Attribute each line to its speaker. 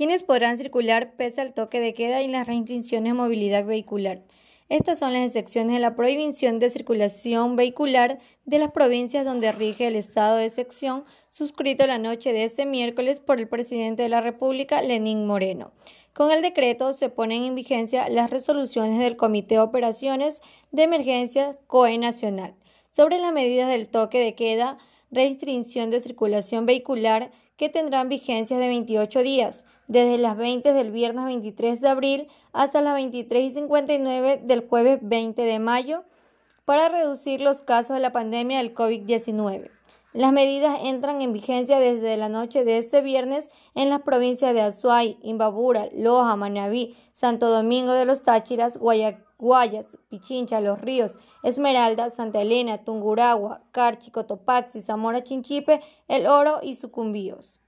Speaker 1: quienes podrán circular pese al toque de queda y las restricciones de movilidad vehicular. Estas son las excepciones de la prohibición de circulación vehicular de las provincias donde rige el estado de excepción suscrito la noche de este miércoles por el presidente de la República, Lenín Moreno. Con el decreto se ponen en vigencia las resoluciones del Comité de Operaciones de Emergencia COE Nacional sobre las medidas del toque de queda, restricción de circulación vehicular que tendrán vigencia de 28 días, desde las 20 del viernes 23 de abril hasta las 23 y 59 del jueves 20 de mayo, para reducir los casos de la pandemia del COVID-19. Las medidas entran en vigencia desde la noche de este viernes en las provincias de Azuay, Imbabura, Loja, Manabí, Santo Domingo de los Táchiras, Guayas, Pichincha, Los Ríos, Esmeralda, Santa Elena, Tunguragua, Carchi, Cotopaxi, Zamora Chinchipe, El Oro y Sucumbíos.